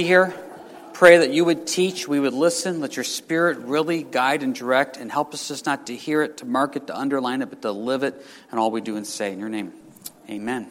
here. Pray that you would teach, we would listen, let your spirit really guide and direct, and help us just not to hear it, to mark it, to underline it, but to live it and all we do and say. In your name, amen.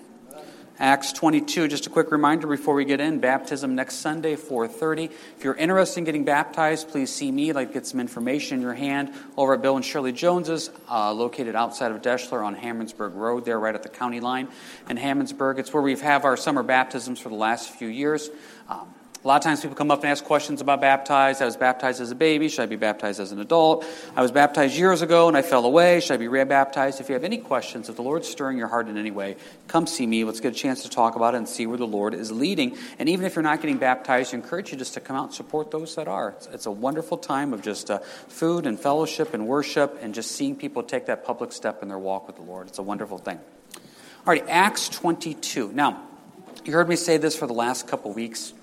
Acts 22, just a quick reminder before we get in, baptism next Sunday, 4.30. If you're interested in getting baptized, please see me. I'd like get some information in your hand over at Bill and Shirley Jones's, uh, located outside of Deshler on Hammondsburg Road there, right at the county line in Hammondsburg. It's where we have our summer baptisms for the last few years. Um, a lot of times people come up and ask questions about baptized. I was baptized as a baby. Should I be baptized as an adult? I was baptized years ago and I fell away. Should I be rebaptized? If you have any questions, if the Lord's stirring your heart in any way, come see me. Let's get a chance to talk about it and see where the Lord is leading. And even if you're not getting baptized, I encourage you just to come out and support those that are. It's, it's a wonderful time of just uh, food and fellowship and worship and just seeing people take that public step in their walk with the Lord. It's a wonderful thing. All right, Acts 22. Now, you heard me say this for the last couple weeks.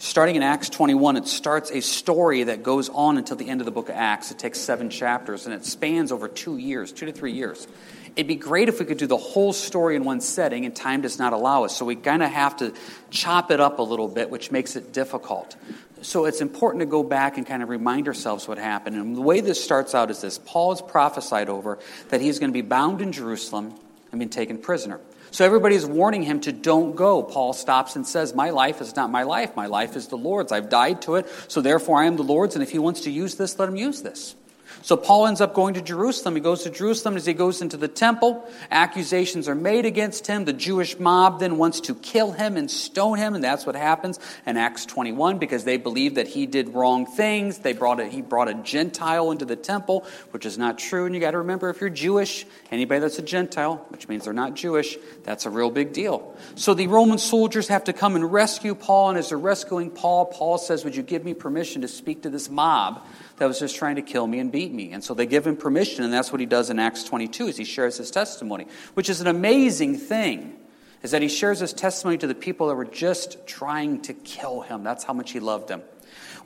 Starting in Acts 21, it starts a story that goes on until the end of the book of Acts. It takes seven chapters and it spans over two years, two to three years. It'd be great if we could do the whole story in one setting, and time does not allow us. So we kind of have to chop it up a little bit, which makes it difficult. So it's important to go back and kind of remind ourselves what happened. And the way this starts out is this Paul has prophesied over that he's going to be bound in Jerusalem and be taken prisoner. So everybody's warning him to don't go. Paul stops and says, My life is not my life. My life is the Lord's. I've died to it, so therefore I am the Lord's, and if he wants to use this, let him use this. So Paul ends up going to Jerusalem. He goes to Jerusalem as he goes into the temple. Accusations are made against him. The Jewish mob then wants to kill him and stone him, and that's what happens in Acts 21 because they believe that he did wrong things. They brought a, he brought a Gentile into the temple, which is not true. And you got to remember if you're Jewish, anybody that's a Gentile, which means they're not Jewish, that's a real big deal. So the Roman soldiers have to come and rescue Paul, and as they're rescuing Paul, Paul says, Would you give me permission to speak to this mob? That was just trying to kill me and beat me. And so they give him permission, and that's what he does in Acts 22 as he shares his testimony, which is an amazing thing, is that he shares his testimony to the people that were just trying to kill him. That's how much he loved them.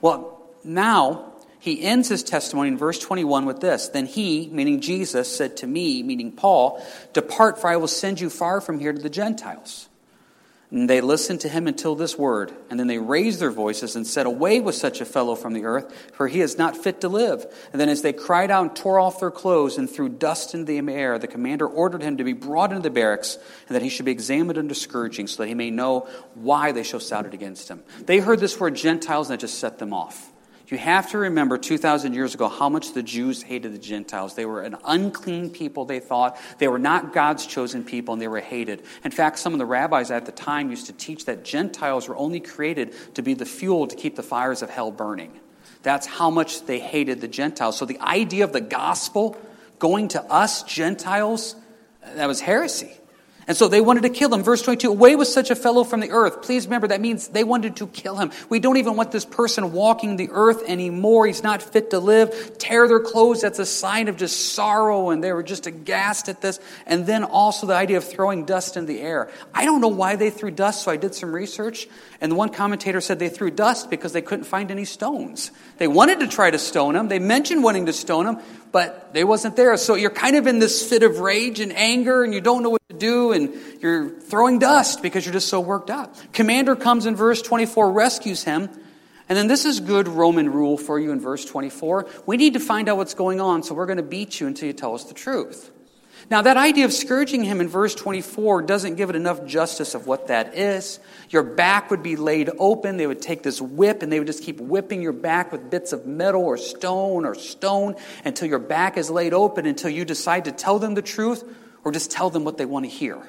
Well, now he ends his testimony in verse 21 with this Then he, meaning Jesus, said to me, meaning Paul, Depart, for I will send you far from here to the Gentiles. And they listened to him until this word. And then they raised their voices and said, Away with such a fellow from the earth, for he is not fit to live. And then as they cried out and tore off their clothes and threw dust into the air, the commander ordered him to be brought into the barracks and that he should be examined under scourging so that he may know why they so shouted against him. They heard this word Gentiles and it just set them off. You have to remember 2,000 years ago how much the Jews hated the Gentiles. They were an unclean people, they thought. They were not God's chosen people, and they were hated. In fact, some of the rabbis at the time used to teach that Gentiles were only created to be the fuel to keep the fires of hell burning. That's how much they hated the Gentiles. So the idea of the gospel going to us, Gentiles, that was heresy. And so they wanted to kill him. Verse 22 Away with such a fellow from the earth. Please remember that means they wanted to kill him. We don't even want this person walking the earth anymore. He's not fit to live. Tear their clothes. That's a sign of just sorrow. And they were just aghast at this. And then also the idea of throwing dust in the air. I don't know why they threw dust, so I did some research. And the one commentator said they threw dust because they couldn't find any stones. They wanted to try to stone him. They mentioned wanting to stone him, but they wasn't there. So you're kind of in this fit of rage and anger, and you don't know what do, and you're throwing dust because you're just so worked up. Commander comes in verse 24, rescues him. And then this is good Roman rule for you in verse 24. We need to find out what's going on, so we're going to beat you until you tell us the truth. Now, that idea of scourging him in verse 24 doesn't give it enough justice of what that is. Your back would be laid open. They would take this whip and they would just keep whipping your back with bits of metal or stone or stone until your back is laid open until you decide to tell them the truth or just tell them what they want to hear.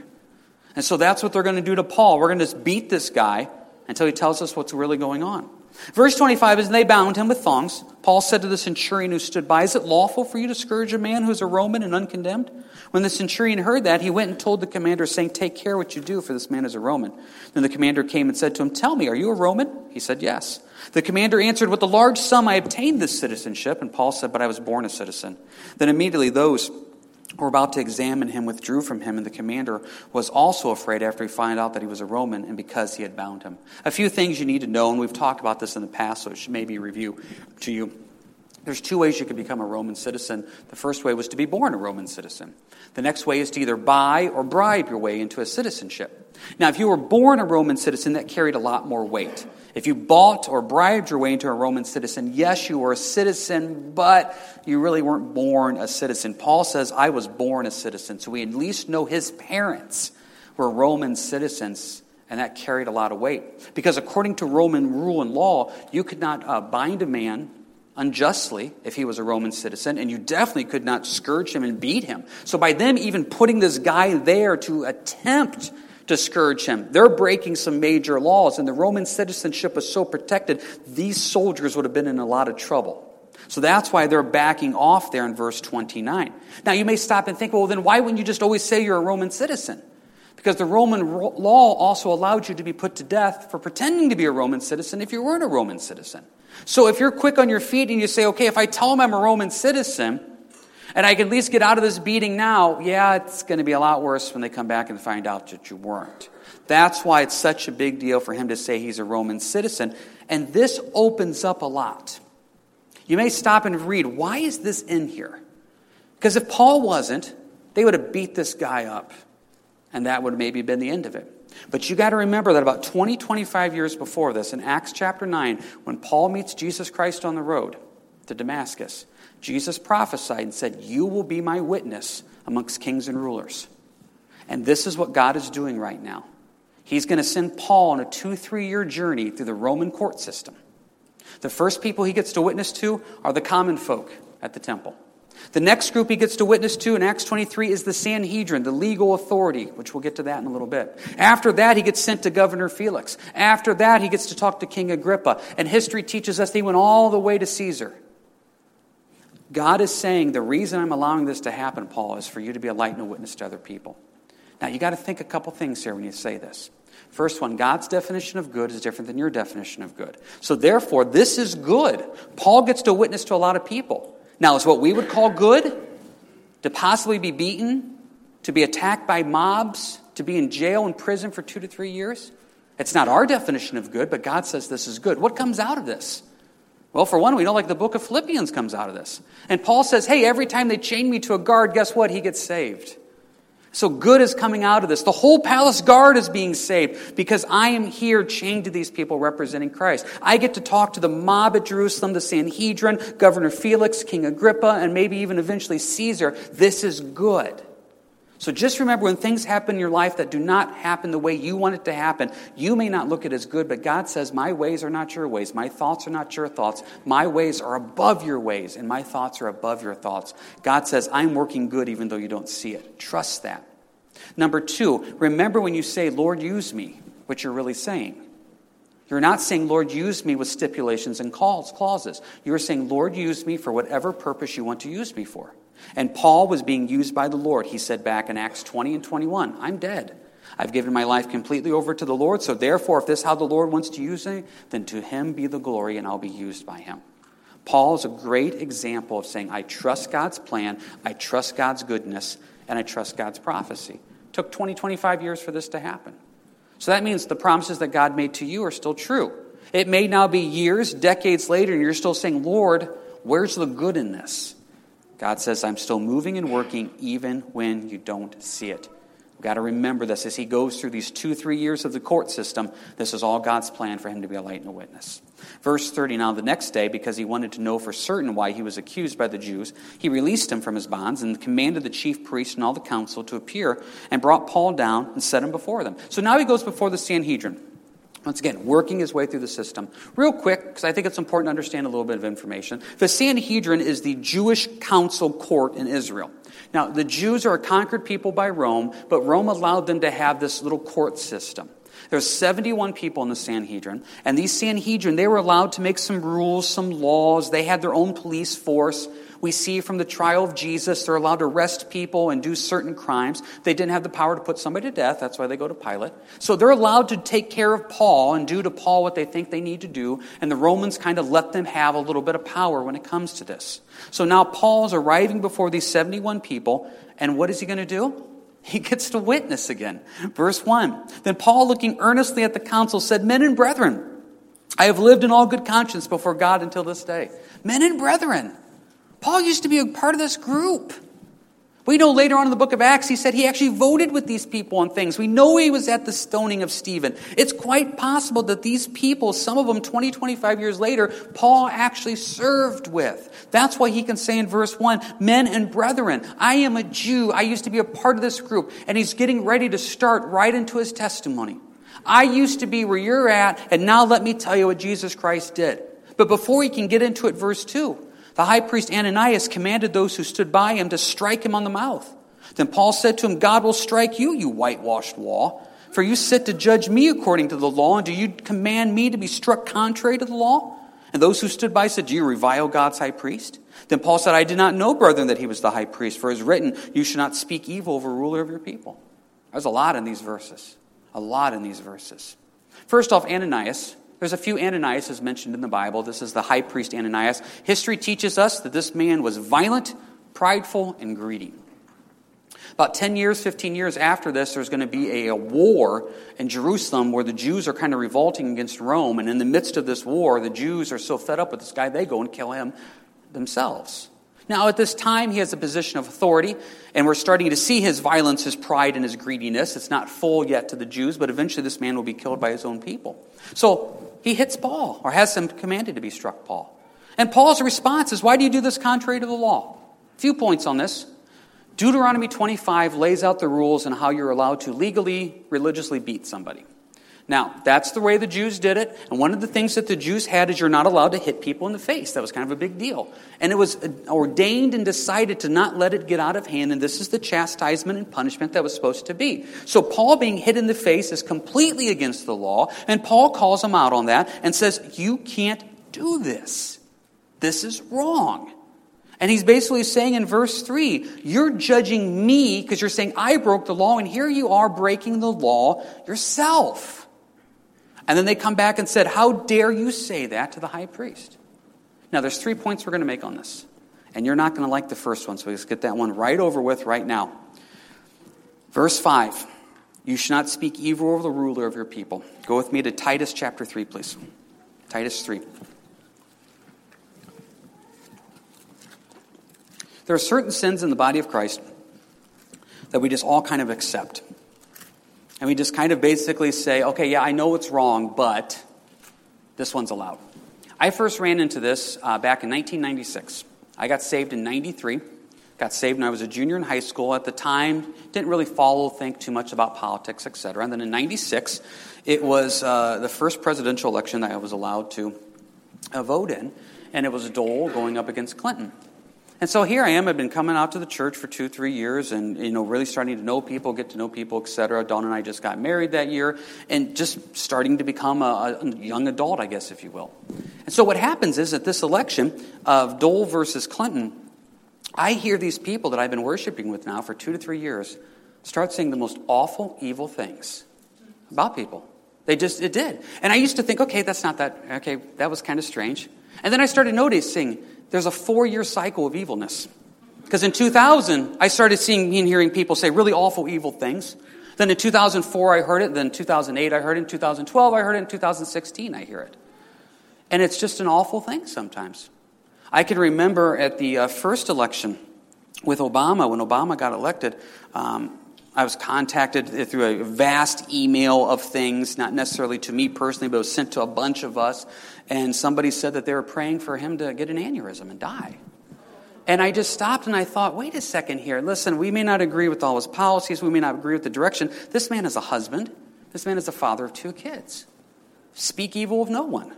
And so that's what they're going to do to Paul. We're going to just beat this guy until he tells us what's really going on. Verse 25 is, and they bound him with thongs. Paul said to the centurion who stood by, Is it lawful for you to scourge a man who is a Roman and uncondemned? When the centurion heard that, he went and told the commander, saying, Take care what you do, for this man is a Roman. Then the commander came and said to him, Tell me, are you a Roman? He said, Yes. The commander answered, With a large sum I obtained this citizenship. And Paul said, But I was born a citizen. Then immediately those were about to examine him withdrew from him, and the commander was also afraid after he found out that he was a Roman and because he had bound him. A few things you need to know, and we've talked about this in the past, so it should maybe review to you. There's two ways you could become a Roman citizen. The first way was to be born a Roman citizen. The next way is to either buy or bribe your way into a citizenship. Now, if you were born a Roman citizen, that carried a lot more weight. If you bought or bribed your way into a Roman citizen, yes, you were a citizen, but you really weren't born a citizen. Paul says, I was born a citizen, so we at least know his parents were Roman citizens, and that carried a lot of weight. Because according to Roman rule and law, you could not uh, bind a man unjustly if he was a Roman citizen, and you definitely could not scourge him and beat him. So, by them even putting this guy there to attempt to scourge him, they're breaking some major laws, and the Roman citizenship was so protected, these soldiers would have been in a lot of trouble. So that's why they're backing off there in verse 29. Now, you may stop and think, well, then why wouldn't you just always say you're a Roman citizen? Because the Roman law also allowed you to be put to death for pretending to be a Roman citizen if you weren't a Roman citizen. So if you're quick on your feet and you say, okay, if I tell them I'm a Roman citizen and I can at least get out of this beating now, yeah, it's going to be a lot worse when they come back and find out that you weren't. That's why it's such a big deal for him to say he's a Roman citizen. And this opens up a lot. You may stop and read, why is this in here? Because if Paul wasn't, they would have beat this guy up. And that would have maybe been the end of it. But you got to remember that about 20, 25 years before this, in Acts chapter 9, when Paul meets Jesus Christ on the road to Damascus, Jesus prophesied and said, You will be my witness amongst kings and rulers. And this is what God is doing right now. He's going to send Paul on a two, three year journey through the Roman court system. The first people he gets to witness to are the common folk at the temple. The next group he gets to witness to in Acts 23 is the Sanhedrin, the legal authority, which we'll get to that in a little bit. After that, he gets sent to Governor Felix. After that, he gets to talk to King Agrippa. And history teaches us that he went all the way to Caesar. God is saying, the reason I'm allowing this to happen, Paul, is for you to be a light and a witness to other people. Now, you got to think a couple things here when you say this. First one, God's definition of good is different than your definition of good. So, therefore, this is good. Paul gets to witness to a lot of people. Now, is what we would call good to possibly be beaten, to be attacked by mobs, to be in jail and prison for two to three years? It's not our definition of good, but God says this is good. What comes out of this? Well, for one, we know like the book of Philippians comes out of this. And Paul says, hey, every time they chain me to a guard, guess what? He gets saved. So good is coming out of this. The whole palace guard is being saved because I am here chained to these people representing Christ. I get to talk to the mob at Jerusalem, the Sanhedrin, Governor Felix, King Agrippa, and maybe even eventually Caesar. This is good. So just remember when things happen in your life that do not happen the way you want it to happen, you may not look at it as good, but God says, My ways are not your ways. My thoughts are not your thoughts. My ways are above your ways, and my thoughts are above your thoughts. God says, I'm working good even though you don't see it. Trust that. Number two, remember when you say, Lord, use me, what you're really saying. You're not saying, Lord, use me with stipulations and calls, clauses. You're saying, Lord, use me for whatever purpose you want to use me for. And Paul was being used by the Lord. He said back in Acts 20 and 21, I'm dead. I've given my life completely over to the Lord, so therefore, if this is how the Lord wants to use me, then to him be the glory, and I'll be used by him. Paul is a great example of saying, I trust God's plan, I trust God's goodness, and I trust God's prophecy. It took 20, 25 years for this to happen. So that means the promises that God made to you are still true. It may now be years, decades later, and you're still saying, Lord, where's the good in this? God says, I'm still moving and working even when you don't see it. We've got to remember this as he goes through these two, three years of the court system. This is all God's plan for him to be a light and a witness. Verse 30 Now, the next day, because he wanted to know for certain why he was accused by the Jews, he released him from his bonds and commanded the chief priests and all the council to appear and brought Paul down and set him before them. So now he goes before the Sanhedrin. Once again, working his way through the system. Real quick, because I think it's important to understand a little bit of information. The Sanhedrin is the Jewish council court in Israel. Now, the Jews are a conquered people by Rome, but Rome allowed them to have this little court system. There's 71 people in the Sanhedrin, and these Sanhedrin, they were allowed to make some rules, some laws. They had their own police force. We see from the trial of Jesus, they're allowed to arrest people and do certain crimes. They didn't have the power to put somebody to death. That's why they go to Pilate. So they're allowed to take care of Paul and do to Paul what they think they need to do. And the Romans kind of let them have a little bit of power when it comes to this. So now Paul's arriving before these 71 people. And what is he going to do? He gets to witness again. Verse 1. Then Paul, looking earnestly at the council, said, Men and brethren, I have lived in all good conscience before God until this day. Men and brethren, Paul used to be a part of this group. We know later on in the book of Acts, he said he actually voted with these people on things. We know he was at the stoning of Stephen. It's quite possible that these people, some of them 20, 25 years later, Paul actually served with. That's why he can say in verse 1, Men and brethren, I am a Jew. I used to be a part of this group. And he's getting ready to start right into his testimony. I used to be where you're at, and now let me tell you what Jesus Christ did. But before he can get into it, verse 2, the high priest Ananias commanded those who stood by him to strike him on the mouth. Then Paul said to him, God will strike you, you whitewashed wall. For you sit to judge me according to the law, and do you command me to be struck contrary to the law? And those who stood by said, Do you revile God's high priest? Then Paul said, I did not know, brethren, that he was the high priest, for it is written, You should not speak evil of a ruler of your people. There's a lot in these verses. A lot in these verses. First off, Ananias, there's a few Ananias mentioned in the Bible. This is the high priest Ananias. History teaches us that this man was violent, prideful, and greedy. About 10 years, 15 years after this, there's going to be a, a, war in Jerusalem where the Jews are kind of revolting against Rome. And in the midst of this war, the Jews are so fed up with this guy, they go and kill him themselves. Now, at this time, he has a position of authority, and we're starting to see his violence, his pride, and his greediness. It's not full yet to the Jews, but eventually this man will be killed by his own people. So he hits Paul, or has him commanded to be struck Paul. And Paul's response is, Why do you do this contrary to the law? A few points on this. Deuteronomy 25 lays out the rules on how you're allowed to legally, religiously beat somebody. Now, that's the way the Jews did it. And one of the things that the Jews had is you're not allowed to hit people in the face. That was kind of a big deal. And it was uh, ordained and decided to not let it get out of hand. And this is the chastisement and punishment that was supposed to be. So Paul being hit in the face is completely against the law. And Paul calls him out on that and says, You can't do this. This is wrong. And he's basically saying in verse 3, You're judging me because you're saying I broke the law, and here you are breaking the law yourself. And then they come back and said, How dare you say that to the high priest? Now, there's three points we're going to make on this. And you're not going to like the first one, so let's get that one right over with right now. Verse 5 You should not speak evil over the ruler of your people. Go with me to Titus chapter 3, please. Titus 3. There are certain sins in the body of Christ that we just all kind of accept. And we just kind of basically say, okay, yeah, I know it's wrong, but this one's allowed. I first ran into this uh, back in 1996. I got saved in 93. Got saved when I was a junior in high school. At the time, didn't really follow, think too much about politics, etc. And then in 96, it was uh, the first presidential election that I was allowed to uh, vote in. And it was Dole going up against Clinton. And so here I am. I've been coming out to the church for two, three years, and you know, really starting to know people, get to know people, etc. Dawn and I just got married that year, and just starting to become a, a, young adult, I guess, if you will. And so what happens is at this election of Dole versus Clinton, I hear these people that I've been worshiping with now for two to three years start saying the most awful, evil things about people. They just, it did. And I used to think, okay, that's not that, okay, that was kind of strange. And then I started noticing there's a four year cycle of evilness. Because in 2000, I started seeing and hearing people say really awful, evil things. Then in 2004, I heard it. Then in 2008, I heard it. In 2012, I heard it. In 2016, I hear it. And it's just an awful thing sometimes. I can remember at the uh, first election with Obama, when Obama got elected, um, I was contacted through a vast email of things, not necessarily to me personally, but was sent to a bunch of us and somebody said that they were praying for him to get an aneurysm and die. And I just stopped and I thought, wait a second here. Listen, we may not agree with all his policies, we may not agree with the direction. This man is a husband, this man is a father of two kids. Speak evil of no one.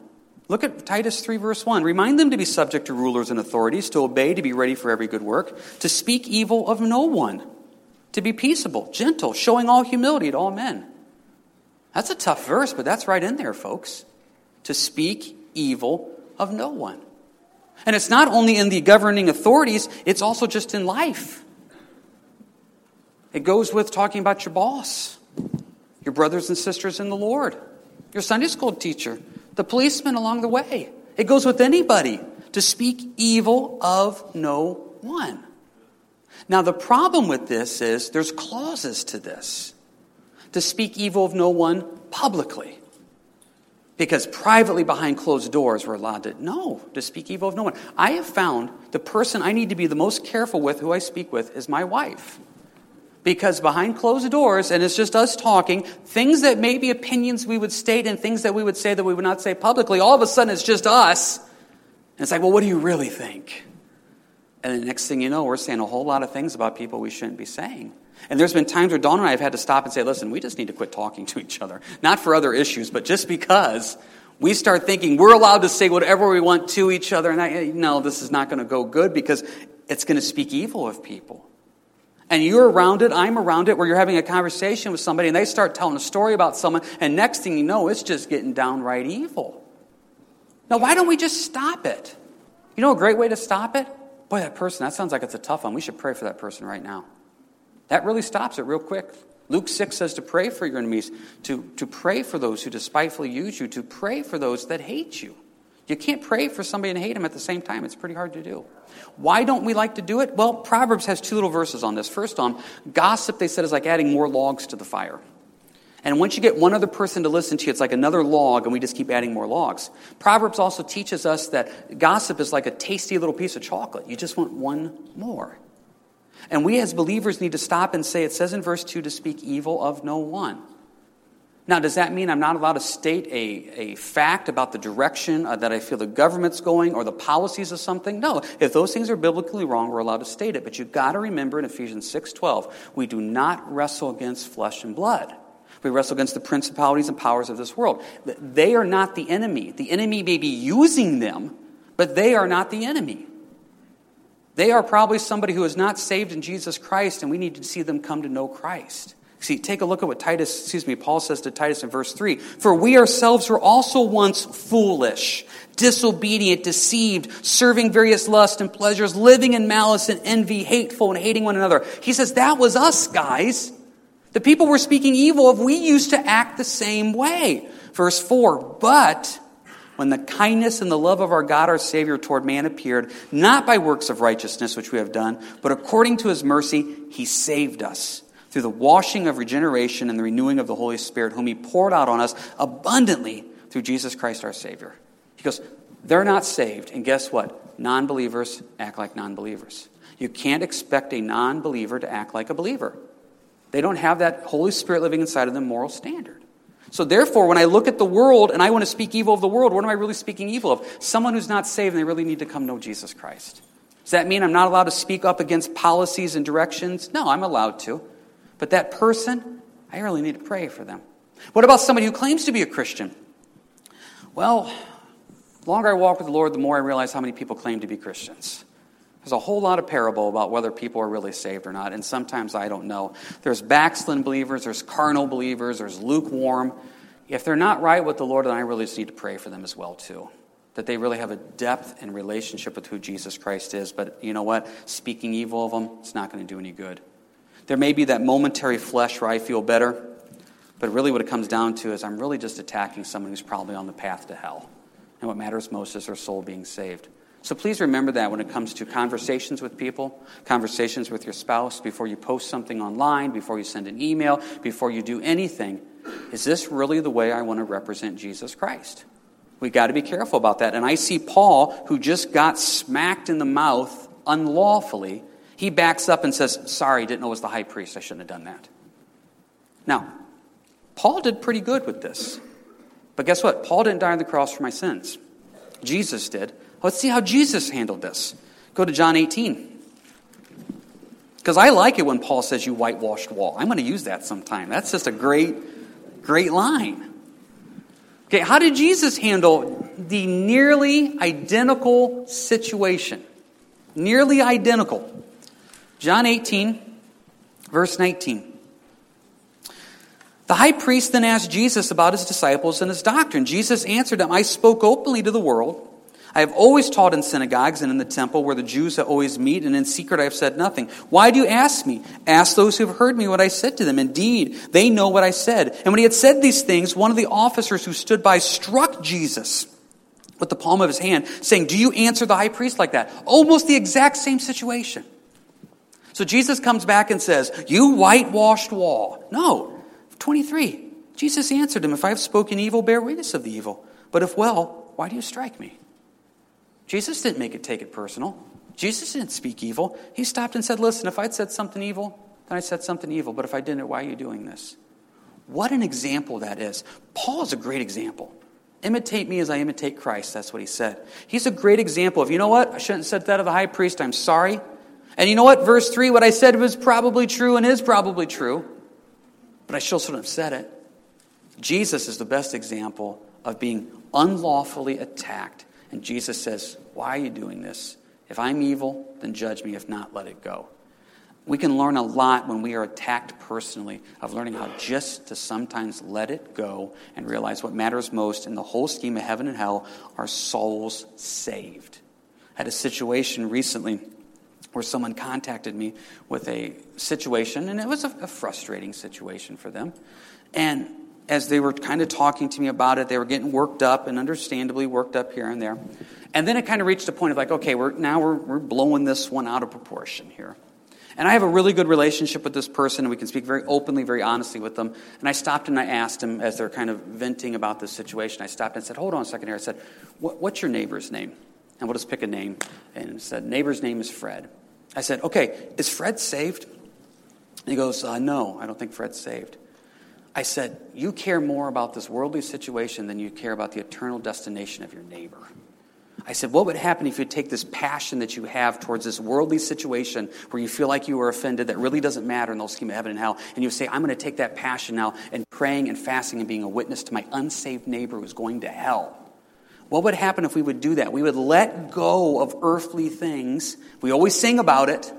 Look at Titus 3, verse 1. Remind them to be subject to rulers and authorities, to obey, to be ready for every good work, to speak evil of no one, to be peaceable, gentle, showing all humility to all men. That's a tough verse, but that's right in there, folks to speak evil of no one. And it's not only in the governing authorities, it's also just in life. It goes with talking about your boss, your brothers and sisters in the Lord, your Sunday school teacher, the policeman along the way. It goes with anybody to speak evil of no one. Now, the problem with this is there's clauses to this to speak evil of no one publicly. Because privately behind closed doors, we're allowed to, no, to speak evil of no one. I have found the person I need to be the most careful with, who I speak with, is my wife. Because behind closed doors, and it's just us talking, things that may be opinions we would state and things that we would say that we would not say publicly, all of a sudden it's just us. And it's like, well, what do you really think? And the next thing you know, we're saying a whole lot of things about people we shouldn't be saying. And there's been times where Dawn and I have had to stop and say, listen, we just need to quit talking to each other. Not for other issues, but just because we start thinking we're allowed to say whatever we want to each other. And I, eh, no, this is not going to go good because it's going to speak evil of people. And you're around it, I'm around it, where you're having a conversation with somebody and they start telling a story about someone, and next thing you know, it's just getting downright evil. Now, why don't we just stop it? You know a great way to stop it? Boy, that person, that sounds like it's a tough one. We should pray for that person right now. That really stops it real quick. Luke 6 says to pray for your enemies, to, to pray for those who despitefully use you, to pray for those that hate you. You can't pray for somebody and hate them at the same time. It's pretty hard to do. Why don't we like to do it? Well, Proverbs has two little verses on this. First on, gossip, they said, is like adding more logs to the fire. And once you get one other person to listen to you, it's like another log, and we just keep adding more logs. Proverbs also teaches us that gossip is like a tasty little piece of chocolate. You just want one more. And we as believers need to stop and say, it says in verse 2 to speak evil of no one. Now, does that mean I'm not allowed to state a, a fact about the direction uh, that I feel the government's going or the policies of something? No. If those things are biblically wrong, we're allowed to state it. But you've got to remember in Ephesians 6.12, we do not wrestle against flesh and blood. We wrestle against the principalities and powers of this world. They are not the enemy. The enemy may be using them, but they are not the enemy. They are probably somebody who is not saved in Jesus Christ, and we need to see them come to know Christ. See, take a look at what Titus, excuse me, Paul says to Titus in verse 3 For we ourselves were also once foolish, disobedient, deceived, serving various lusts and pleasures, living in malice and envy, hateful and hating one another. He says, That was us, guys. The people we're speaking evil of, we used to act the same way. Verse 4 But when the kindness and the love of our God our Savior toward man appeared, not by works of righteousness which we have done, but according to his mercy, he saved us through the washing of regeneration and the renewing of the Holy Spirit, whom he poured out on us abundantly through Jesus Christ our Savior. He goes, they're not saved. And guess what? Non believers act like non believers. You can't expect a non believer to act like a believer. They don't have that Holy Spirit living inside of them moral standard. So, therefore, when I look at the world and I want to speak evil of the world, what am I really speaking evil of? Someone who's not saved and they really need to come know Jesus Christ. Does that mean I'm not allowed to speak up against policies and directions? No, I'm allowed to. But that person, I really need to pray for them. What about somebody who claims to be a Christian? Well, the longer I walk with the Lord, the more I realize how many people claim to be Christians. There's a whole lot of parable about whether people are really saved or not, and sometimes I don't know. There's backslidden believers, there's carnal believers, there's lukewarm. If they're not right with the Lord, then I really just need to pray for them as well, too. That they really have a depth and relationship with who Jesus Christ is. But you know what? Speaking evil of them, it's not going to do any good. There may be that momentary flesh where I feel better, but really what it comes down to is I'm really just attacking someone who's probably on the path to hell. And what matters most is their soul being saved. So please remember that when it comes to conversations with people, conversations with your spouse, before you post something online, before you send an email, before you do anything. Is this really the way I want to represent Jesus Christ? We got to be careful about that. And I see Paul, who just got smacked in the mouth unlawfully, he backs up and says, Sorry, didn't know it was the high priest. I shouldn't have done that. Now, Paul did pretty good with this. But guess what? Paul didn't die on the cross for my sins. Jesus did. Let's see how Jesus handled this. Go to John 18. Because I like it when Paul says, You whitewashed wall. I'm going to use that sometime. That's just a great, great line. Okay, how did Jesus handle the nearly identical situation? Nearly identical. John 18, verse 19. The high priest then asked Jesus about his disciples and his doctrine. Jesus answered him, I spoke openly to the world. I have always taught in synagogues and in the temple where the Jews always meet, and in secret I have said nothing. Why do you ask me? Ask those who have heard me what I said to them. Indeed, they know what I said. And when he had said these things, one of the officers who stood by struck Jesus with the palm of his hand, saying, Do you answer the high priest like that? Almost the exact same situation. So Jesus comes back and says, You whitewashed wall. No. 23. Jesus answered him, If I have spoken evil, bear witness of the evil. But if well, why do you strike me? Jesus didn't make it take it personal. Jesus didn't speak evil. He stopped and said, Listen, if I'd said something evil, then I said something evil. But if I didn't, why are you doing this? What an example that is. Paul is a great example. Imitate me as I imitate Christ. That's what he said. He's a great example of, you know what? I shouldn't have said that of the high priest. I'm sorry. And you know what? Verse 3, what I said was probably true and is probably true. But I still shouldn't have said it. Jesus is the best example of being unlawfully attacked. And Jesus says, Why are you doing this? If I'm evil, then judge me. If not, let it go. We can learn a lot when we are attacked personally of learning how just to sometimes let it go and realize what matters most in the whole scheme of heaven and hell are souls saved. I had a situation recently where someone contacted me with a situation, and it was a, a frustrating situation for them. And as they were kind of talking to me about it, they were getting worked up and understandably worked up here and there. And then it kind of reached a point of like, okay, we're, now we're, we're blowing this one out of proportion here. And I have a really good relationship with this person, and we can speak very openly, very honestly with them. And I stopped and I asked him, as they're kind of venting about this situation, I stopped and said, Hold on a second here. I said, What's your neighbor's name? And we'll just pick a name. And said, Neighbor's name is Fred. I said, Okay, is Fred saved? And he goes, uh, No, I don't think Fred's saved. I said, You care more about this worldly situation than you care about the eternal destination of your neighbor. I said, What would happen if you take this passion that you have towards this worldly situation where you feel like you were offended that really doesn't matter in the scheme of heaven and hell, and you say, I'm going to take that passion now and praying and fasting and being a witness to my unsaved neighbor who's going to hell? What would happen if we would do that? We would let go of earthly things. We always sing about it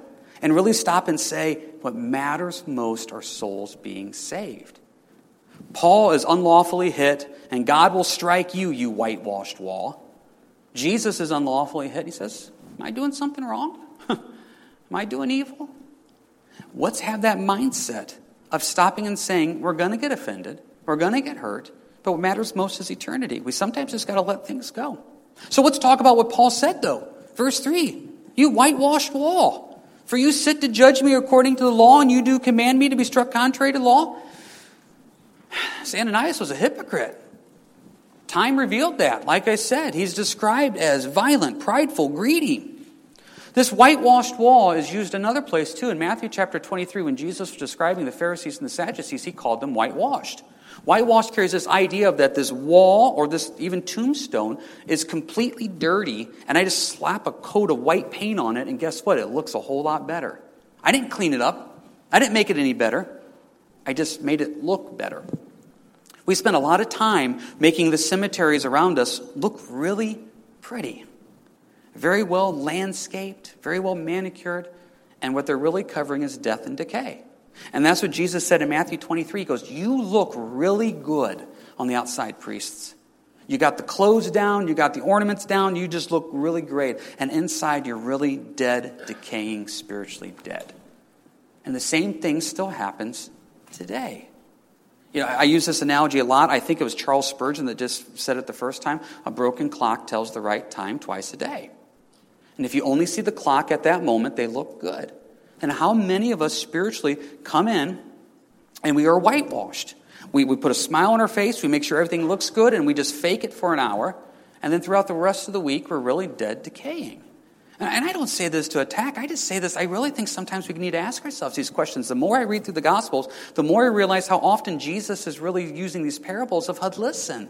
and really stop and say, What matters most are souls being saved. Paul is unlawfully hit, and God will strike you, you whitewashed wall. Jesus is unlawfully hit. He says, Am I doing something wrong? Am I doing evil? Let's have that mindset of stopping and saying, We're going to get offended, we're going to get hurt, but what matters most is eternity. We sometimes just got to let things go. So let's talk about what Paul said, though. Verse 3 You whitewashed wall. For you sit to judge me according to the law, and you do command me to be struck contrary to law. Ananias was a hypocrite. Time revealed that. Like I said, he's described as violent, prideful, greedy. This whitewashed wall is used another place too. In Matthew chapter 23, when Jesus was describing the Pharisees and the Sadducees, he called them whitewashed. Whitewashed carries this idea of that this wall or this even tombstone is completely dirty, and I just slap a coat of white paint on it, and guess what? It looks a whole lot better. I didn't clean it up, I didn't make it any better. I just made it look better. We spend a lot of time making the cemeteries around us look really pretty. Very well landscaped, very well manicured, and what they're really covering is death and decay. And that's what Jesus said in Matthew 23. He goes, You look really good on the outside, priests. You got the clothes down, you got the ornaments down, you just look really great. And inside, you're really dead, decaying, spiritually dead. And the same thing still happens today. You know, I use this analogy a lot. I think it was Charles Spurgeon that just said it the first time. A broken clock tells the right time twice a day. And if you only see the clock at that moment, they look good. And how many of us spiritually come in and we are whitewashed? We, we put a smile on our face, we make sure everything looks good, and we just fake it for an hour. And then throughout the rest of the week, we're really dead decaying. Uh, and I don't say this to attack. I just say this. I really think sometimes we need to ask ourselves these questions. The more I read through the Gospels, the more I realize how often Jesus is really using these parables of, listen,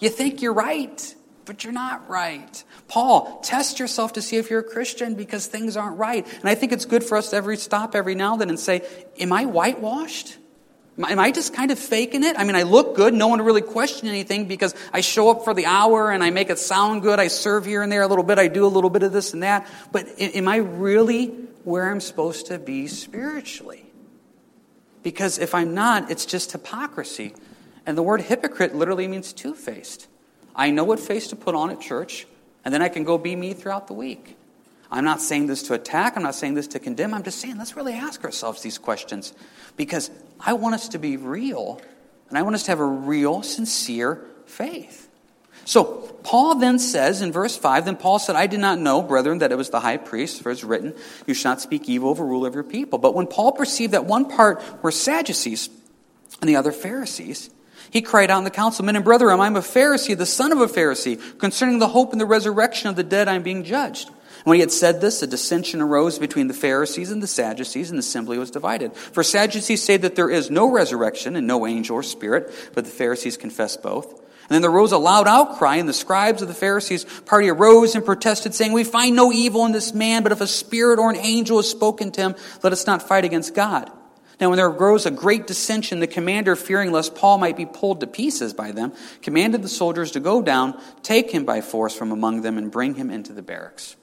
you think you're right, but you're not right. Paul, test yourself to see if you're a Christian because things aren't right. And I think it's good for us to every stop every now and then and say, am I whitewashed? Am I just kind of faking it? I mean, I look good. No one really question anything because I show up for the hour and I make it sound good. I serve here and there a little bit. I do a little bit of this and that. But am I really where I'm supposed to be spiritually? Because if I'm not, it's just hypocrisy. And the word hypocrite literally means two faced. I know what face to put on at church, and then I can go be me throughout the week. I'm not saying this to attack, I'm not saying this to condemn. I'm just saying let's really ask ourselves these questions because I want us to be real, and I want us to have a real, sincere faith. So, Paul then says in verse 5, then Paul said, I did not know, brethren, that it was the high priest, for it is written, You shall not speak evil of a ruler of your people. But when Paul perceived that one part were Sadducees and the other Pharisees, He cried out in the council, Men and brethren, I'm a Pharisee, the son of a Pharisee. Concerning the hope and the resurrection of the dead, I'm being judged. When he had said this, a dissension arose between the Pharisees and the Sadducees, and the assembly was divided. For Sadducees say that there is no resurrection and no angel or spirit, but the Pharisees confess both. And then there arose a loud outcry, and the scribes of the Pharisees' party arose and protested, saying, We find no evil in this man, but if a spirit or an angel has spoken to him, let us not fight against God. Now, when there arose a great dissension, the commander, fearing lest Paul might be pulled to pieces by them, commanded the soldiers to go down, take him by force from among them, and bring him into the barracks.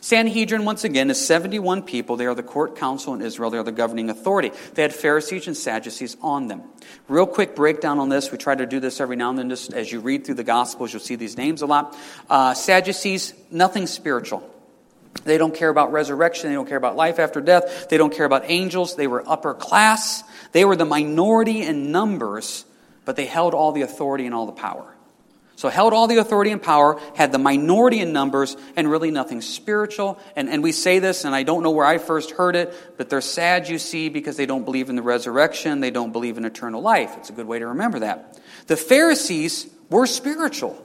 Sanhedrin, once again, is 71 people. They are the court council in Israel. They are the governing authority. They had Pharisees and Sadducees on them. Real quick breakdown on this. We try to do this every now and then. Just as you read through the Gospels, you'll see these names a lot. Uh, Sadducees, nothing spiritual. They don't care about resurrection. They don't care about life after death. They don't care about angels. They were upper class. They were the minority in numbers, but they held all the authority and all the power. So held all the authority and power, had the minority in numbers, and really nothing spiritual. And, and we say this, and I don't know where I first heard it, but they're sad, you see, because they don't believe in the resurrection. They don't believe in eternal life. It's a good way to remember that. The Pharisees were spiritual.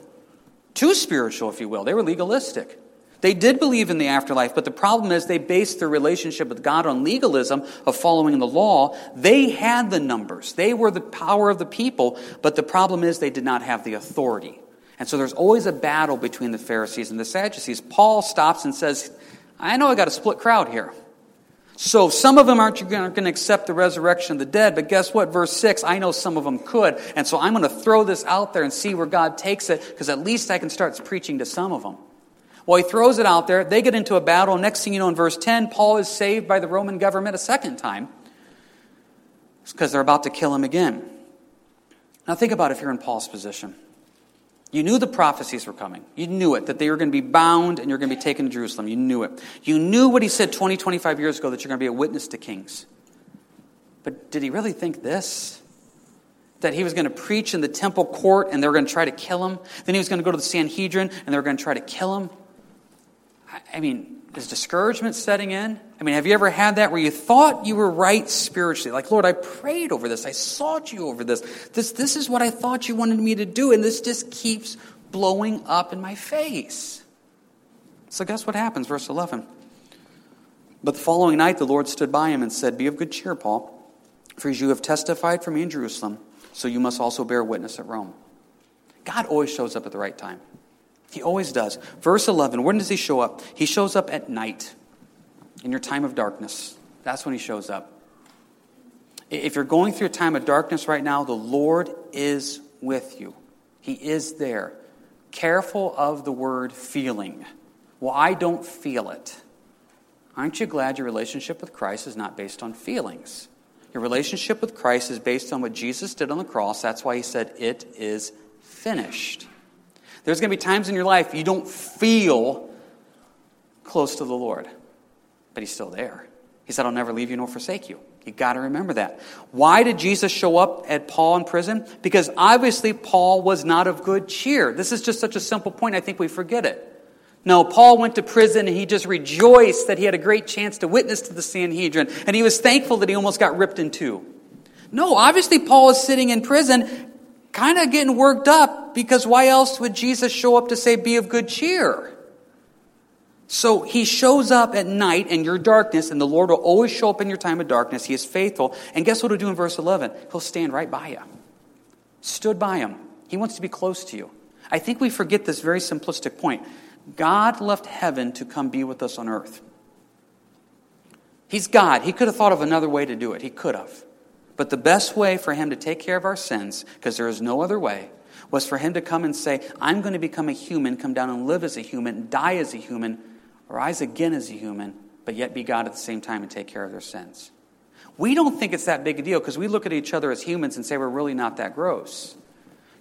Too spiritual, if you will. They were legalistic. They did believe in the afterlife, but the problem is they based their relationship with God on legalism of following the law. They had the numbers, they were the power of the people, but the problem is they did not have the authority. And so there's always a battle between the Pharisees and the Sadducees. Paul stops and says, I know I got a split crowd here. So some of them aren't going to accept the resurrection of the dead, but guess what? Verse 6, I know some of them could. And so I'm going to throw this out there and see where God takes it, because at least I can start preaching to some of them. Well, he throws it out there. They get into a battle. Next thing you know, in verse 10, Paul is saved by the Roman government a second time. Because they're about to kill him again. Now think about if you're in Paul's position. You knew the prophecies were coming. You knew it, that they were going to be bound and you're going to be taken to Jerusalem. You knew it. You knew what he said 20, 25 years ago that you're going to be a witness to kings. But did he really think this? That he was going to preach in the temple court and they were going to try to kill him? Then he was going to go to the Sanhedrin and they were going to try to kill him? I mean, is discouragement setting in? I mean, have you ever had that where you thought you were right spiritually? Like, Lord, I prayed over this. I sought you over this. This, this is what I thought you wanted me to do, and this just keeps blowing up in my face. So, guess what happens? Verse 11. But the following night, the Lord stood by him and said, Be of good cheer, Paul, for as you have testified for me in Jerusalem, so you must also bear witness at Rome. God always shows up at the right time. He always does. Verse 11, when does he show up? He shows up at night, in your time of darkness. That's when he shows up. If you're going through a time of darkness right now, the Lord is with you. He is there. Careful of the word feeling. Well, I don't feel it. Aren't you glad your relationship with Christ is not based on feelings? Your relationship with Christ is based on what Jesus did on the cross. That's why he said, It is finished. There's going to be times in your life you don't feel close to the Lord, but He's still there. He said, I'll never leave you nor forsake you. You got to remember that. Why did Jesus show up at Paul in prison? Because obviously Paul was not of good cheer. This is just such a simple point, I think we forget it. No, Paul went to prison and he just rejoiced that he had a great chance to witness to the Sanhedrin, and he was thankful that he almost got ripped in two. No, obviously Paul is sitting in prison kind of getting worked up because why else would Jesus show up to say, Be of good cheer? So he shows up at night in your darkness, and the Lord will always show up in your time of darkness. He is faithful. And guess what he'll do in verse 11? He'll stand right by you. Stood by him. He wants to be close to you. I think we forget this very simplistic point. God left heaven to come be with us on earth. He's God. He could have thought of another way to do it. He could have. But the best way for him to take care of our sins, because there is no other way, was for him to come and say, I'm going to become a human, come down and live as a human, die as a human, rise again as a human, but yet be God at the same time and take care of their sins. We don't think it's that big a deal because we look at each other as humans and say we're really not that gross.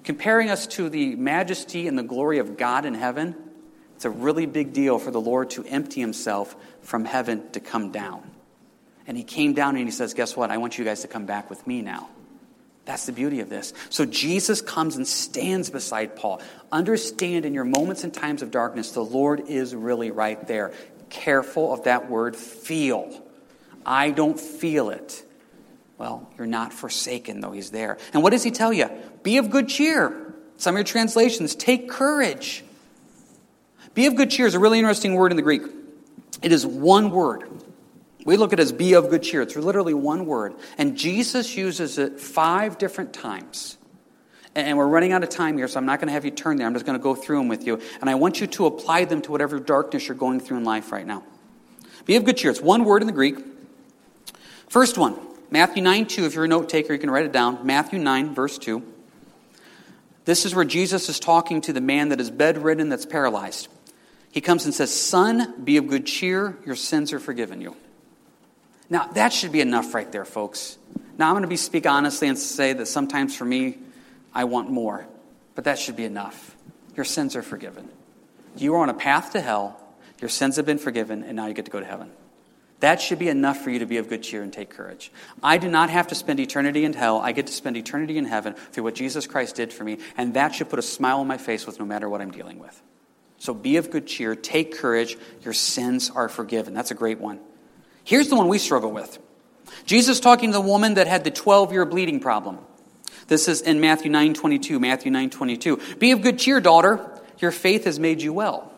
Comparing us to the majesty and the glory of God in heaven, it's a really big deal for the Lord to empty himself from heaven to come down. And he came down and he says, Guess what? I want you guys to come back with me now. That's the beauty of this. So Jesus comes and stands beside Paul. Understand in your moments and times of darkness, the Lord is really right there. Careful of that word feel. I don't feel it. Well, you're not forsaken, though He's there. And what does He tell you? Be of good cheer. Some of your translations, take courage. Be of good cheer is a really interesting word in the Greek. It is one word. We look at it as be of good cheer. It's literally one word. And Jesus uses it five different times. And we're running out of time here, so I'm not going to have you turn there. I'm just going to go through them with you. And I want you to apply them to whatever darkness you're going through in life right now. Be of good cheer. It's one word in the Greek. First one, Matthew 9 2. If you're a note taker, you can write it down. Matthew 9, verse 2. This is where Jesus is talking to the man that is bedridden, that's paralyzed. He comes and says, Son, be of good cheer. Your sins are forgiven you. Now, that should be enough right there, folks. Now, I'm going to be speak honestly and say that sometimes for me, I want more. But that should be enough. Your sins are forgiven. You are on a path to hell. Your sins have been forgiven, and now you get to go to heaven. That should be enough for you to be of good cheer and take courage. I do not have to spend eternity in hell. I get to spend eternity in heaven through what Jesus Christ did for me, and that should put a smile on my face with no matter what I'm dealing with. So be of good cheer, take courage. Your sins are forgiven. That's a great one. Here's the one we struggle with. Jesus talking to the woman that had the 12 year bleeding problem. This is in Matthew 9:22, Matthew 9:22. Be of good cheer, daughter, your faith has made you well.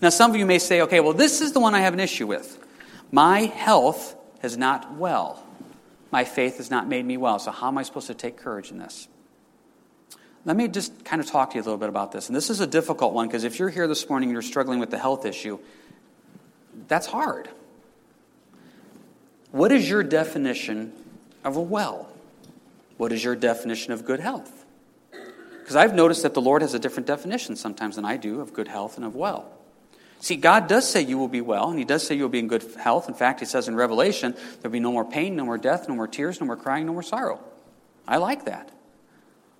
Now some of you may say, "Okay, well this is the one I have an issue with. My health is not well. My faith has not made me well. So how am I supposed to take courage in this?" Let me just kind of talk to you a little bit about this. And this is a difficult one because if you're here this morning and you're struggling with the health issue, that's hard. What is your definition of a well? What is your definition of good health? Because I've noticed that the Lord has a different definition sometimes than I do of good health and of well. See, God does say you will be well, and He does say you will be in good health. In fact, He says in Revelation, there'll be no more pain, no more death, no more tears, no more crying, no more sorrow. I like that.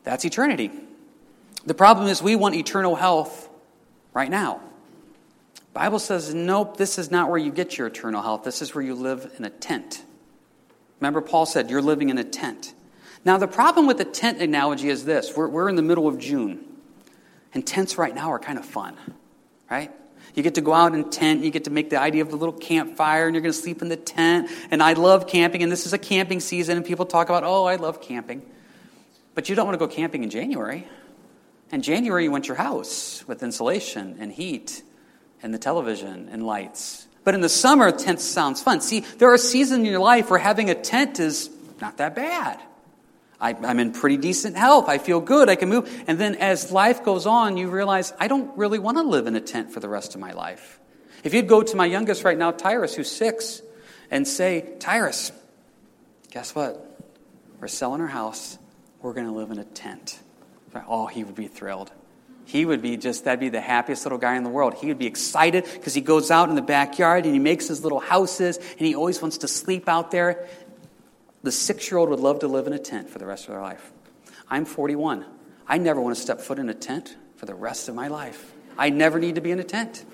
That's eternity. The problem is we want eternal health right now. Bible says, nope, this is not where you get your eternal health. This is where you live in a tent. Remember, Paul said, you're living in a tent. Now, the problem with the tent analogy is this we're, we're in the middle of June, and tents right now are kind of fun, right? You get to go out in tent, you get to make the idea of the little campfire, and you're going to sleep in the tent. And I love camping, and this is a camping season, and people talk about, oh, I love camping. But you don't want to go camping in January. In January, you want your house with insulation and heat and the television and lights. But in the summer, tent sounds fun. See, there are seasons in your life where having a tent is not that bad. I, am in pretty decent health. I feel good. I can move. And then as life goes on, you realize I don't really want to live in a tent for the rest of my life. If you'd go to my youngest right now, Tyrus, who's six, and say, Tyrus, guess what? We're selling our house. We're going to live in a tent. Oh, he would be thrilled. He would be just, that'd be the happiest little guy in the world. He would be excited because he goes out in the backyard and he makes his little houses and he always wants to sleep out there. The six year old would love to live in a tent for the rest of their life. I'm 41. I never want to step foot in a tent for the rest of my life. I never need to be in a tent.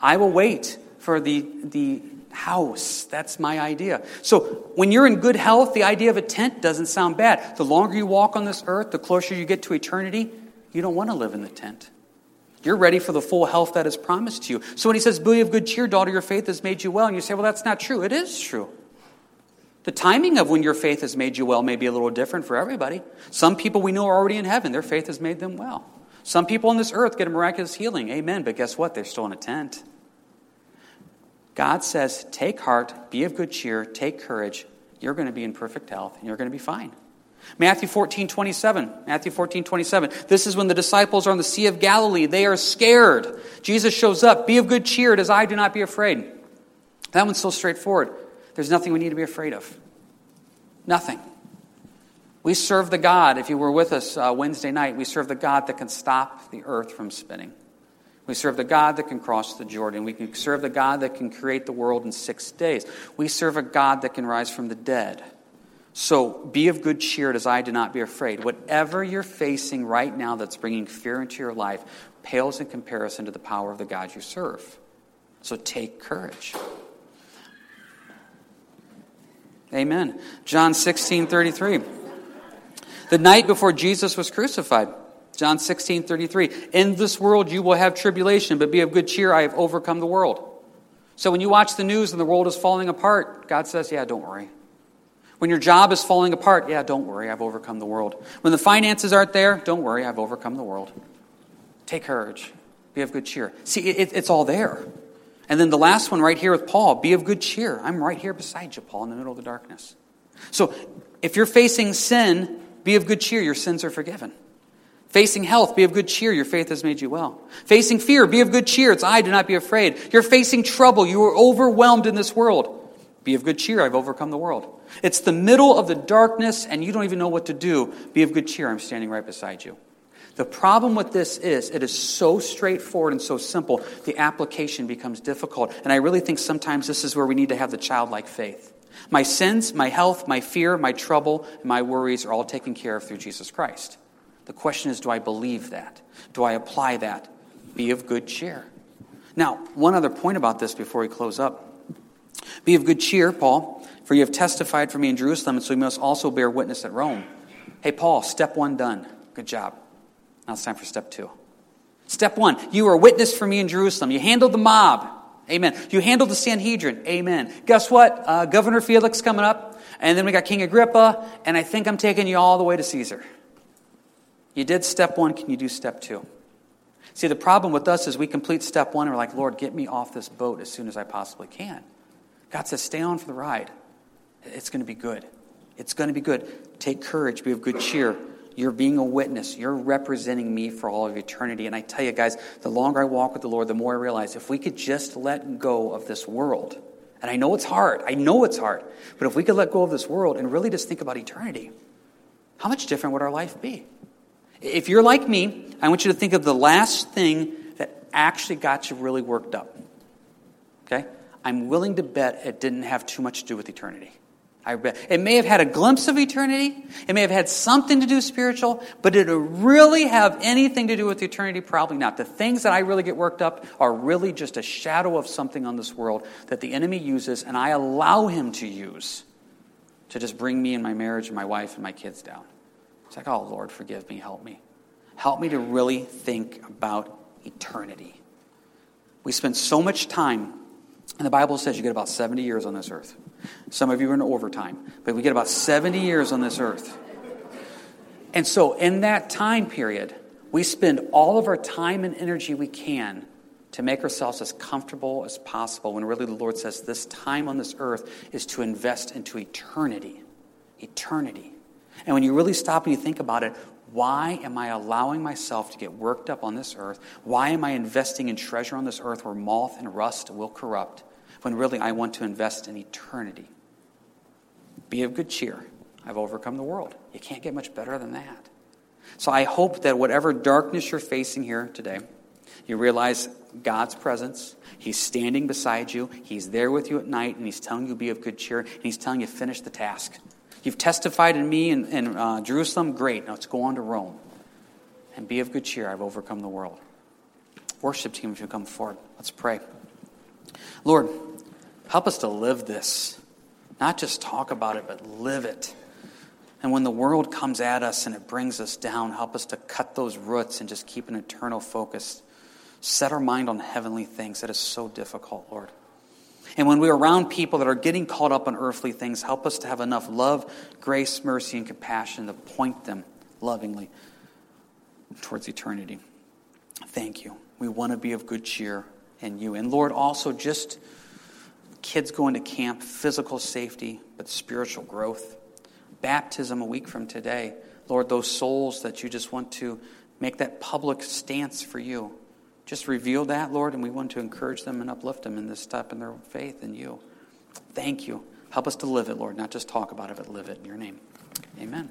I will wait for the, the house. That's my idea. So when you're in good health, the idea of a tent doesn't sound bad. The longer you walk on this earth, the closer you get to eternity, you don't want to live in the tent. You're ready for the full health that is promised to you. So when he says, Be of good cheer, daughter, your faith has made you well, and you say, Well, that's not true. It is true. The timing of when your faith has made you well may be a little different for everybody. Some people we know are already in heaven, their faith has made them well. Some people on this earth get a miraculous healing, amen, but guess what? They're still in a tent. God says, Take heart, be of good cheer, take courage. You're going to be in perfect health, and you're going to be fine. Matthew 14, 27. Matthew 14, 27. This is when the disciples are on the Sea of Galilee. They are scared. Jesus shows up. Be of good cheer, it is I, do not be afraid. That one's so straightforward. There's nothing we need to be afraid of. Nothing. We serve the God, if you were with us uh, Wednesday night, we serve the God that can stop the earth from spinning. We serve the God that can cross the Jordan. We can serve the God that can create the world in six days. We serve a God that can rise from the dead. So be of good cheer as I do not be afraid. Whatever you're facing right now that's bringing fear into your life pales in comparison to the power of the God you serve. So take courage. Amen. John 16, 33. The night before Jesus was crucified. John 16, 33. In this world you will have tribulation, but be of good cheer. I have overcome the world. So when you watch the news and the world is falling apart, God says, Yeah, don't worry. When your job is falling apart, yeah, don't worry, I've overcome the world. When the finances aren't there, don't worry, I've overcome the world. Take courage. Be of good cheer. See, it, it's all there. And then the last one right here with Paul be of good cheer. I'm right here beside you, Paul, in the middle of the darkness. So if you're facing sin, be of good cheer. Your sins are forgiven. Facing health, be of good cheer. Your faith has made you well. Facing fear, be of good cheer. It's I, do not be afraid. You're facing trouble. You are overwhelmed in this world. Be of good cheer. I've overcome the world. It's the middle of the darkness and you don't even know what to do. Be of good cheer. I'm standing right beside you. The problem with this is it is so straightforward and so simple, the application becomes difficult. And I really think sometimes this is where we need to have the childlike faith. My sins, my health, my fear, my trouble, my worries are all taken care of through Jesus Christ. The question is do I believe that? Do I apply that? Be of good cheer. Now, one other point about this before we close up. Be of good cheer, Paul, for you have testified for me in Jerusalem, and so you must also bear witness at Rome. Hey, Paul, step one done. Good job. Now it's time for step two. Step one, you were a witness for me in Jerusalem. You handled the mob. Amen. You handled the Sanhedrin. Amen. Guess what? Uh, Governor Felix coming up, and then we got King Agrippa, and I think I'm taking you all the way to Caesar. You did step one. Can you do step two? See, the problem with us is we complete step one and we're like, Lord, get me off this boat as soon as I possibly can. God says, stay on for the ride. It's going to be good. It's going to be good. Take courage, be of good cheer. You're being a witness. You're representing me for all of eternity. And I tell you guys, the longer I walk with the Lord, the more I realize if we could just let go of this world, and I know it's hard, I know it's hard, but if we could let go of this world and really just think about eternity, how much different would our life be? If you're like me, I want you to think of the last thing that actually got you really worked up. Okay? I'm willing to bet it didn't have too much to do with eternity. I. It may have had a glimpse of eternity. It may have had something to do spiritual, but did it really have anything to do with eternity? Probably not. The things that I really get worked up are really just a shadow of something on this world that the enemy uses, and I allow him to use to just bring me and my marriage and my wife and my kids down. It's like, oh, Lord, forgive me, help me. Help me to really think about eternity. We spend so much time, and the Bible says you get about 70 years on this earth. Some of you are in overtime, but we get about 70 years on this earth. And so, in that time period, we spend all of our time and energy we can to make ourselves as comfortable as possible when really the Lord says this time on this earth is to invest into eternity. Eternity. And when you really stop and you think about it, why am I allowing myself to get worked up on this earth? Why am I investing in treasure on this earth where moth and rust will corrupt? when really I want to invest in eternity. Be of good cheer. I've overcome the world. You can't get much better than that. So I hope that whatever darkness you're facing here today, you realize God's presence. He's standing beside you. He's there with you at night, and He's telling you be of good cheer, and He's telling you finish the task. You've testified in me in, in uh, Jerusalem. Great. Now let's go on to Rome. And be of good cheer. I've overcome the world. Worship team, if you come forward, let's pray. Lord, Help us to live this. Not just talk about it, but live it. And when the world comes at us and it brings us down, help us to cut those roots and just keep an eternal focus. Set our mind on heavenly things. That is so difficult, Lord. And when we're around people that are getting caught up on earthly things, help us to have enough love, grace, mercy, and compassion to point them lovingly towards eternity. Thank you. We want to be of good cheer in you. And Lord, also just kids going to camp, physical safety, but spiritual growth. Baptism a week from today. Lord, those souls that you just want to make that public stance for you. Just reveal that, Lord, and we want to encourage them and uplift them in this step in their faith in you. Thank you. Help us to live it, Lord, not just talk about it, but live it in your name. Amen.